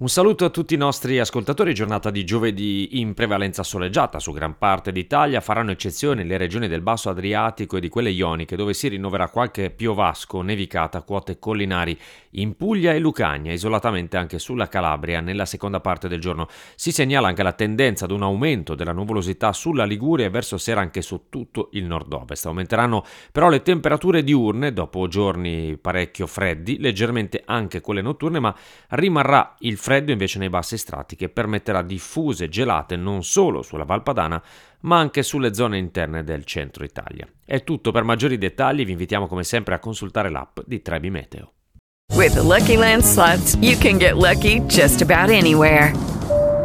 Un saluto a tutti i nostri ascoltatori, giornata di giovedì in prevalenza soleggiata su gran parte d'Italia, faranno eccezione le regioni del basso Adriatico e di quelle ioniche dove si rinnoverà qualche piovasco, nevicata, quote collinari in Puglia e Lucania, isolatamente anche sulla Calabria nella seconda parte del giorno. Si segnala anche la tendenza ad un aumento della nuvolosità sulla Liguria e verso sera anche su tutto il nord-ovest. Aumenteranno però le temperature diurne dopo giorni parecchio freddi, leggermente anche quelle notturne, ma rimarrà il freddo invece nei bassi strati che permetterà diffuse gelate non solo sulla Valpadana ma anche sulle zone interne del centro Italia. È tutto, per maggiori dettagli vi invitiamo come sempre a consultare l'app di Trebi Meteo. With the Lucky Land slots, you can get lucky just about anywhere.